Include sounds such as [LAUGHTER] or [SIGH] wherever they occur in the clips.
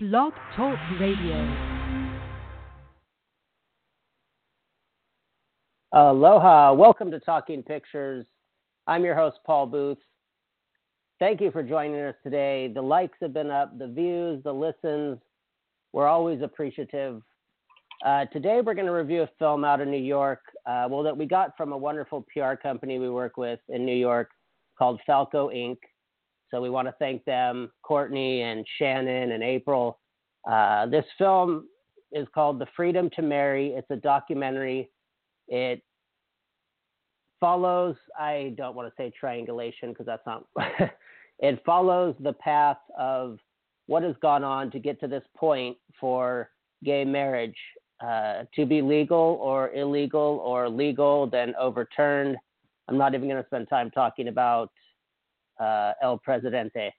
Blog Talk Radio. Aloha. Welcome to Talking Pictures. I'm your host, Paul Booth. Thank you for joining us today. The likes have been up, the views, the listens. We're always appreciative. Uh, today, we're going to review a film out of New York, uh, well, that we got from a wonderful PR company we work with in New York called Falco Ink. So we want to thank them, Courtney and Shannon and April. Uh, this film is called The Freedom to Marry. It's a documentary. It follows, I don't want to say triangulation because that's not, [LAUGHS] it follows the path of what has gone on to get to this point for gay marriage uh, to be legal or illegal or legal, then overturned. I'm not even going to spend time talking about uh, El Presidente.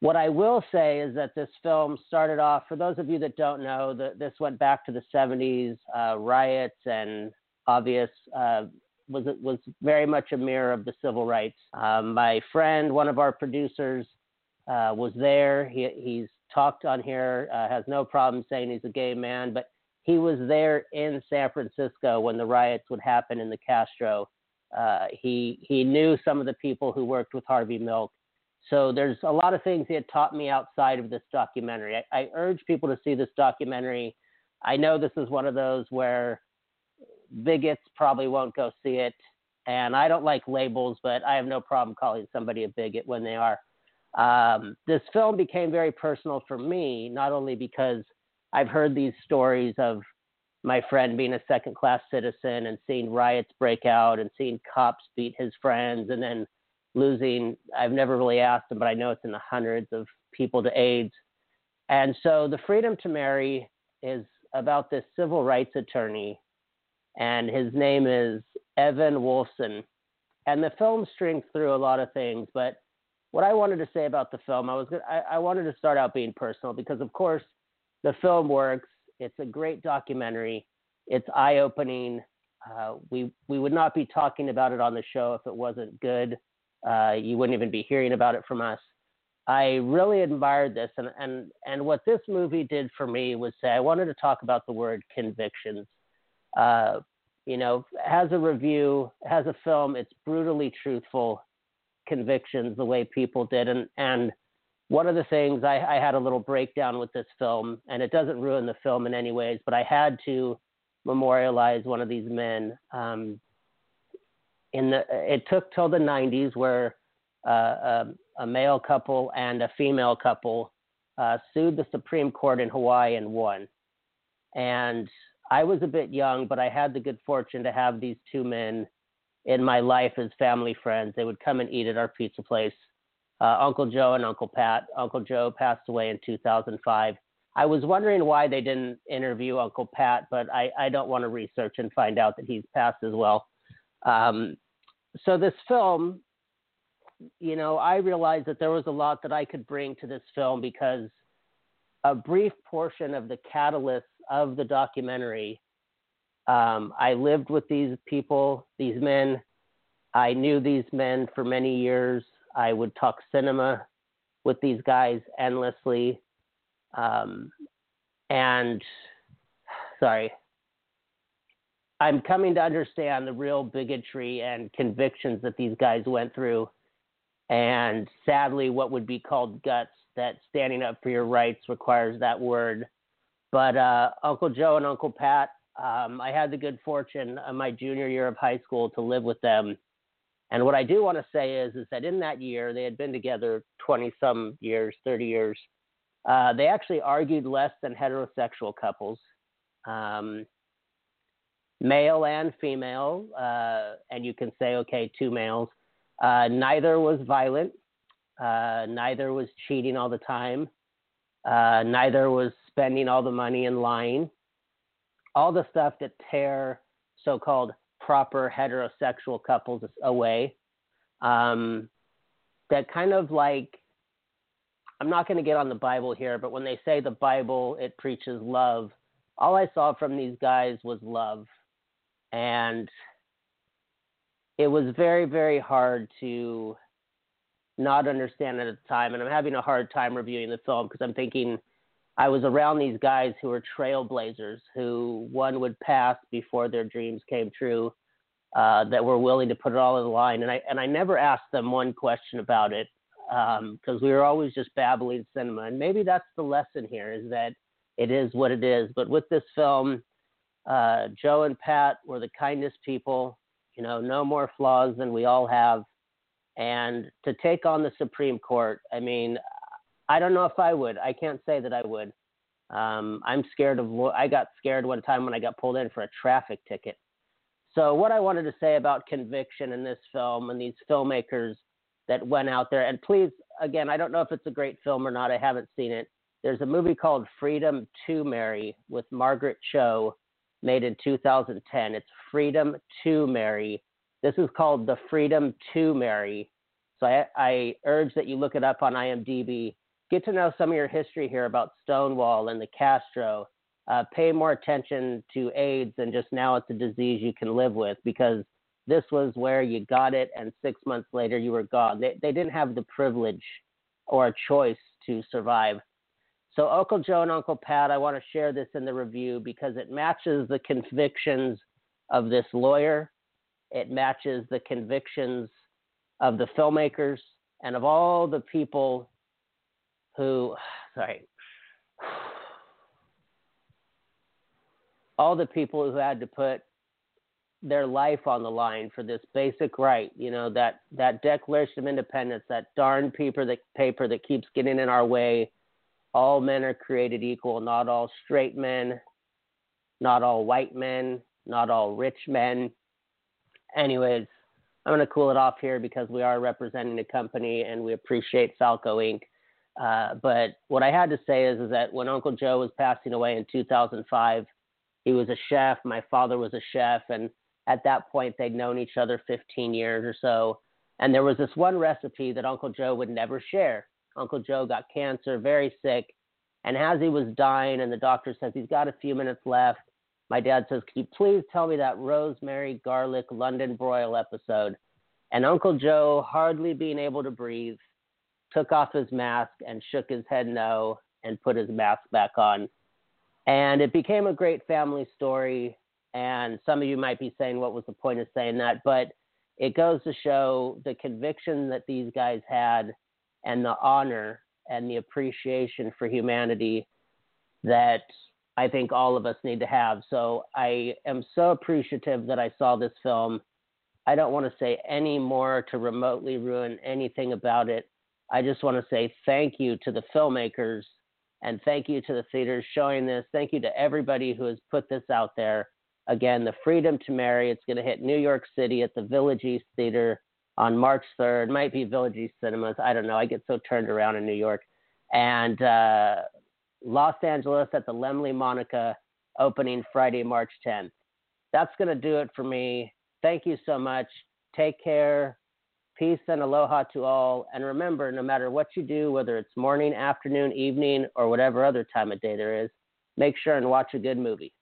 What I will say is that this film started off, for those of you that don't know, the, this went back to the 70s, uh, riots and obvious, uh, was, was very much a mirror of the civil rights. Um, my friend, one of our producers, uh, was there. He, he's talked on here, uh, has no problem saying he's a gay man, but he was there in San Francisco when the riots would happen in the Castro uh, he he knew some of the people who worked with Harvey Milk. So there's a lot of things he had taught me outside of this documentary. I, I urge people to see this documentary. I know this is one of those where bigots probably won't go see it, and I don't like labels, but I have no problem calling somebody a bigot when they are. Um, this film became very personal for me, not only because I've heard these stories of my friend being a second class citizen and seeing riots break out and seeing cops beat his friends and then losing I've never really asked him, but I know it's in the hundreds of people to AIDS. And so the freedom to marry is about this civil rights attorney and his name is Evan Wolfson. And the film strings through a lot of things, but what I wanted to say about the film, I was I, I wanted to start out being personal because of course the film works it's a great documentary. It's eye opening. Uh, we we would not be talking about it on the show if it wasn't good. Uh, you wouldn't even be hearing about it from us. I really admired this, and and and what this movie did for me was say I wanted to talk about the word convictions. Uh, you know, as a review, as a film, it's brutally truthful convictions the way people did, and and one of the things I, I, had a little breakdown with this film, and it doesn't ruin the film in any ways, but I had to memorialize one of these men. Um, in the, it took till the 90s where uh, a, a, male couple and a female couple uh, sued the Supreme Court in Hawaii and won. And I was a bit young, but I had the good fortune to have these two men in my life as family friends. They would come and eat at our pizza place uh, Uncle Joe and Uncle Pat. Uncle Joe passed away in 2005. I was wondering why they didn't interview Uncle Pat, but I, I don't want to research and find out that he's passed as well. Um, so this film, you know, I realized that there was a lot that I could bring to this film because a brief portion of the catalyst of the documentary. Um, I lived with these people, these men. I knew these men for many years. I would talk cinema with these guys endlessly. Um, and sorry, I'm coming to understand the real bigotry and convictions that these guys went through. And sadly, what would be called guts, that standing up for your rights requires that word. But uh, Uncle Joe and Uncle Pat, um, I had the good fortune of my junior year of high school to live with them and what I do want to say is, is that in that year, they had been together 20 some years, 30 years. Uh, they actually argued less than heterosexual couples, um, male and female. Uh, and you can say, okay, two males. Uh, neither was violent. Uh, neither was cheating all the time. Uh, neither was spending all the money and lying. All the stuff that tear so called proper heterosexual couples away. Um, that kind of like, I'm not going to get on the Bible here, but when they say the Bible, it preaches love. All I saw from these guys was love. And it was very, very hard to not understand at the time. And I'm having a hard time reviewing the film because I'm thinking I was around these guys who were trailblazers, who one would pass before their dreams came true, uh, that were willing to put it all the line. And I and I never asked them one question about it because um, we were always just babbling cinema. And maybe that's the lesson here: is that it is what it is. But with this film, uh, Joe and Pat were the kindest people. You know, no more flaws than we all have. And to take on the Supreme Court, I mean, I don't know if I would. I can't say that I would. Um, I'm scared of. I got scared one time when I got pulled in for a traffic ticket. So what I wanted to say about conviction in this film and these filmmakers that went out there, and please, again, I don't know if it's a great film or not. I haven't seen it. There's a movie called Freedom to Marry with Margaret Cho, made in 2010. It's Freedom to Marry. This is called The Freedom to Marry. So I, I urge that you look it up on IMDb get to know some of your history here about Stonewall and the Castro. Uh, pay more attention to AIDS and just now it's a disease you can live with because this was where you got it and six months later you were gone. They, they didn't have the privilege or choice to survive. So, Uncle Joe and Uncle Pat, I want to share this in the review because it matches the convictions of this lawyer. It matches the convictions of the filmmakers and of all the people who, [SIGHS] sorry, all the people who had to put their life on the line for this basic right, you know, that, that Declaration of Independence, that darn paper that, paper that keeps getting in our way. All men are created equal, not all straight men, not all white men, not all rich men. Anyways, I'm going to cool it off here because we are representing a company and we appreciate Falco Ink. Uh, but what I had to say is, is that when Uncle Joe was passing away in 2005, he was a chef. My father was a chef, and at that point, they'd known each other 15 years or so. And there was this one recipe that Uncle Joe would never share. Uncle Joe got cancer, very sick, and as he was dying, and the doctor says he's got a few minutes left, my dad says, "Can you please tell me that rosemary garlic London broil episode?" And Uncle Joe, hardly being able to breathe, took off his mask and shook his head no and put his mask back on. And it became a great family story. And some of you might be saying, what was the point of saying that? But it goes to show the conviction that these guys had and the honor and the appreciation for humanity that I think all of us need to have. So I am so appreciative that I saw this film. I don't want to say any more to remotely ruin anything about it. I just want to say thank you to the filmmakers and thank you to the theaters showing this. Thank you to everybody who has put this out there. Again, The Freedom to Marry, it's going to hit New York City at the Village East Theater on March 3rd. Might be Village East Cinemas. I don't know. I get so turned around in New York. And uh, Los Angeles at the Laemmle Monica opening Friday, March 10th. That's going to do it for me. Thank you so much. Take care. Peace and aloha to all. And remember, no matter what you do, whether it's morning, afternoon, evening, or whatever other time of day there is, make sure and watch a good movie.